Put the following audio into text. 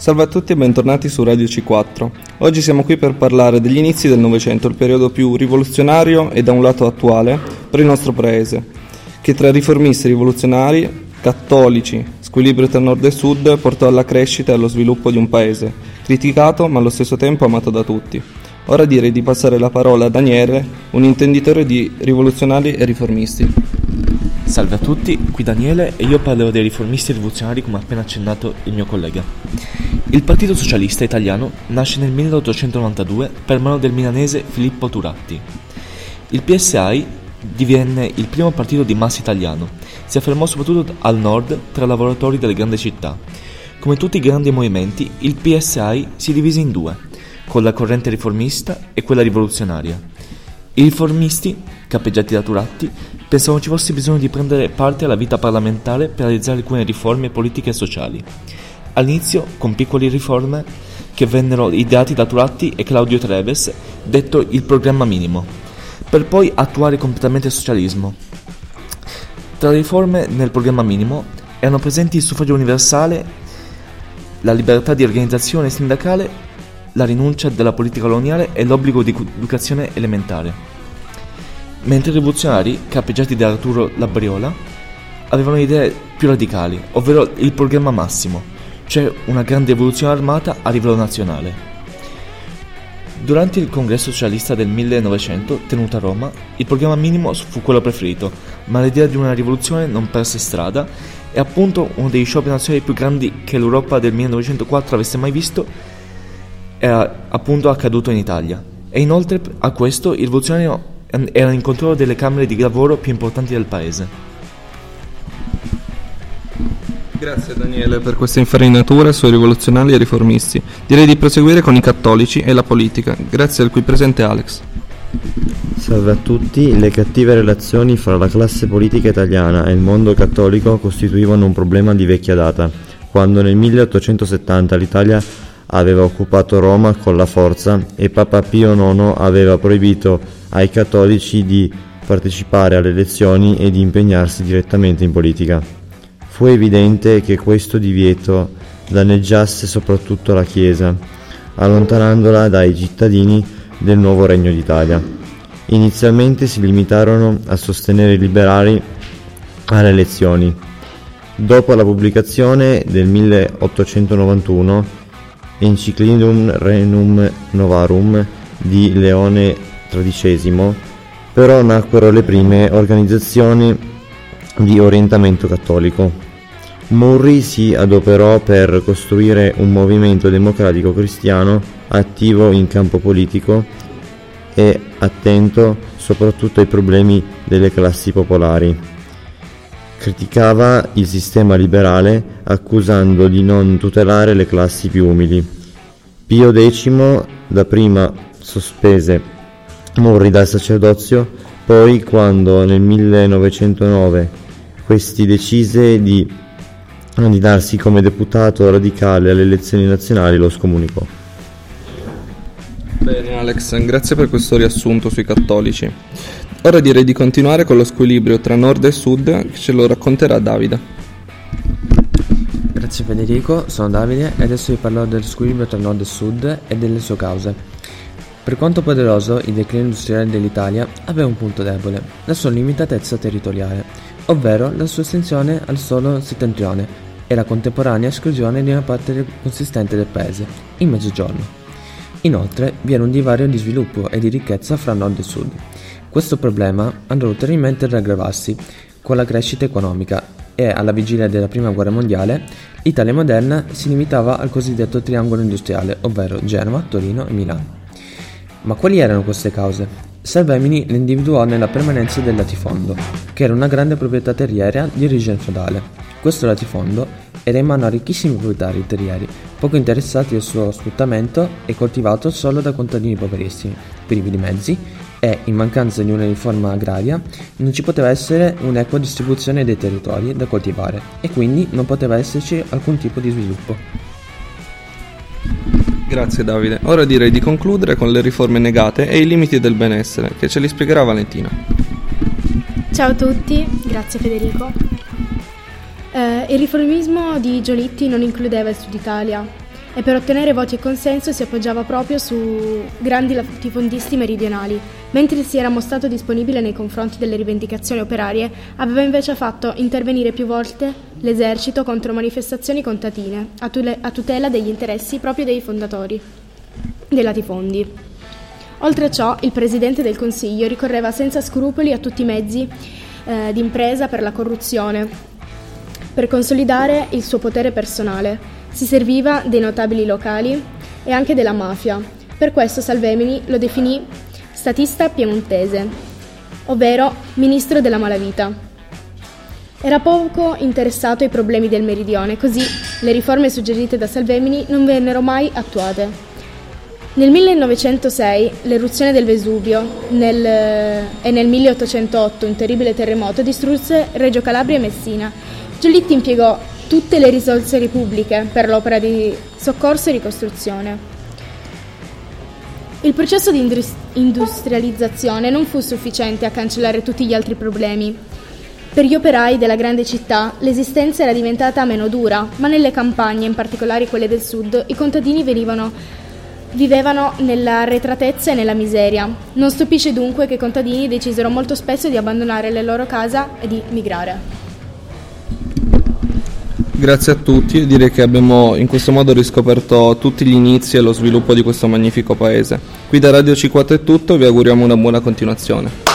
Salve a tutti e bentornati su Radio C4. Oggi siamo qui per parlare degli inizi del Novecento, il periodo più rivoluzionario e da un lato attuale per il nostro paese, che tra riformisti rivoluzionari, cattolici, squilibrio tra nord e sud portò alla crescita e allo sviluppo di un paese, criticato ma allo stesso tempo amato da tutti. Ora direi di passare la parola a Daniele, un intenditore di rivoluzionari e riformisti. Salve a tutti, qui Daniele e io parlerò dei riformisti rivoluzionari come ha appena accennato il mio collega. Il Partito Socialista Italiano nasce nel 1892 per mano del milanese Filippo Turatti. Il PSI divenne il primo partito di massa italiano, si affermò soprattutto al nord tra lavoratori delle grandi città. Come tutti i grandi movimenti, il PSI si divise in due, con la corrente riformista e quella rivoluzionaria. I riformisti, cappeggiati da Turatti, pensavano ci fosse bisogno di prendere parte alla vita parlamentare per realizzare alcune riforme politiche e sociali. All'inizio con piccole riforme che vennero ideati da Turatti e Claudio Treves, detto il programma minimo, per poi attuare completamente il socialismo. Tra le riforme nel programma minimo erano presenti il suffragio universale, la libertà di organizzazione sindacale, la rinuncia della politica coloniale e l'obbligo di educazione elementare mentre i rivoluzionari, capeggiati da Arturo Labriola, avevano idee più radicali, ovvero il programma massimo, cioè una grande rivoluzione armata a livello nazionale. Durante il congresso socialista del 1900, tenuto a Roma, il programma minimo fu quello preferito, ma l'idea di una rivoluzione non perse strada e appunto uno degli scioperi nazionali più grandi che l'Europa del 1904 avesse mai visto era appunto accaduto in Italia. E inoltre a questo il rivoluzionario era in controllo delle camere di lavoro più importanti del paese. Grazie Daniele per questa infarinatura sui rivoluzionari e riformisti. Direi di proseguire con i cattolici e la politica. Grazie al qui presente Alex. Salve a tutti, le cattive relazioni fra la classe politica italiana e il mondo cattolico costituivano un problema di vecchia data. Quando nel 1870 l'Italia aveva occupato Roma con la forza e Papa Pio IX aveva proibito ai cattolici di partecipare alle elezioni e di impegnarsi direttamente in politica. Fu evidente che questo divieto danneggiasse soprattutto la Chiesa, allontanandola dai cittadini del nuovo Regno d'Italia. Inizialmente si limitarono a sostenere i liberali alle elezioni. Dopo la pubblicazione del 1891 Enciclidum Renum Novarum di Leone XIII, però nacquero le prime organizzazioni di orientamento cattolico. Murray si adoperò per costruire un movimento democratico cristiano attivo in campo politico e attento soprattutto ai problemi delle classi popolari. Criticava il sistema liberale accusando di non tutelare le classi più umili. Pio X dapprima sospese morì dal sacerdozio, poi quando nel 1909 questi decise di candidarsi come deputato radicale alle elezioni nazionali lo scomunicò. Bene Alex, grazie per questo riassunto sui cattolici. Ora direi di continuare con lo squilibrio tra nord e sud che ce lo racconterà Davide. Grazie Federico, sono Davide e adesso vi parlerò dello squilibrio tra nord e sud e delle sue cause. Per quanto poderoso, il declino industriale dell'Italia aveva un punto debole, la sua limitatezza territoriale, ovvero la sua estensione al solo settentrione e la contemporanea esclusione di una parte consistente del paese, il Mezzogiorno. Inoltre vi era un divario di sviluppo e di ricchezza fra nord e sud. Questo problema andrà ulteriormente ad aggravarsi con la crescita economica e alla vigilia della Prima Guerra Mondiale l'Italia moderna si limitava al cosiddetto triangolo industriale, ovvero Genova, Torino e Milano. Ma quali erano queste cause? Salvemini le individuò nella permanenza del latifondo, che era una grande proprietà terriera di origine feudale. Questo latifondo era in mano a ricchissimi proprietari terrieri, poco interessati al suo sfruttamento e coltivato solo da contadini poverissimi, privi di mezzi e, in mancanza di una riforma agraria, non ci poteva essere un'equa distribuzione dei territori da coltivare e quindi non poteva esserci alcun tipo di sviluppo. Grazie Davide. Ora direi di concludere con le riforme negate e i limiti del benessere, che ce li spiegherà Valentina. Ciao a tutti, grazie Federico. Eh, il riformismo di Giolitti non includeva il Sud Italia. e per ottenere voti e consenso si appoggiava proprio su grandi latifondisti meridionali. Mentre si era mostrato disponibile nei confronti delle rivendicazioni operarie, aveva invece fatto intervenire più volte l'esercito contro manifestazioni contadine, a tutela degli interessi proprio dei fondatori dei latifondi. Oltre a ciò, il Presidente del Consiglio ricorreva senza scrupoli a tutti i mezzi eh, d'impresa per la corruzione, per consolidare il suo potere personale. Si serviva dei notabili locali e anche della mafia. Per questo Salvemini lo definì statista piemontese, ovvero ministro della malavita. Era poco interessato ai problemi del meridione, così le riforme suggerite da Salvemini non vennero mai attuate. Nel 1906 l'eruzione del Vesuvio nel, e nel 1808 un terribile terremoto distrusse Reggio Calabria e Messina. Giolitti impiegò tutte le risorse repubbliche per l'opera di soccorso e ricostruzione. Il processo di industrializzazione non fu sufficiente a cancellare tutti gli altri problemi. Per gli operai della grande città l'esistenza era diventata meno dura, ma nelle campagne, in particolare quelle del sud, i contadini venivano, vivevano nella retratezza e nella miseria. Non stupisce dunque che i contadini decisero molto spesso di abbandonare le loro case e di migrare. Grazie a tutti, direi che abbiamo in questo modo riscoperto tutti gli inizi e lo sviluppo di questo magnifico paese. Qui da Radio C4 è tutto, vi auguriamo una buona continuazione.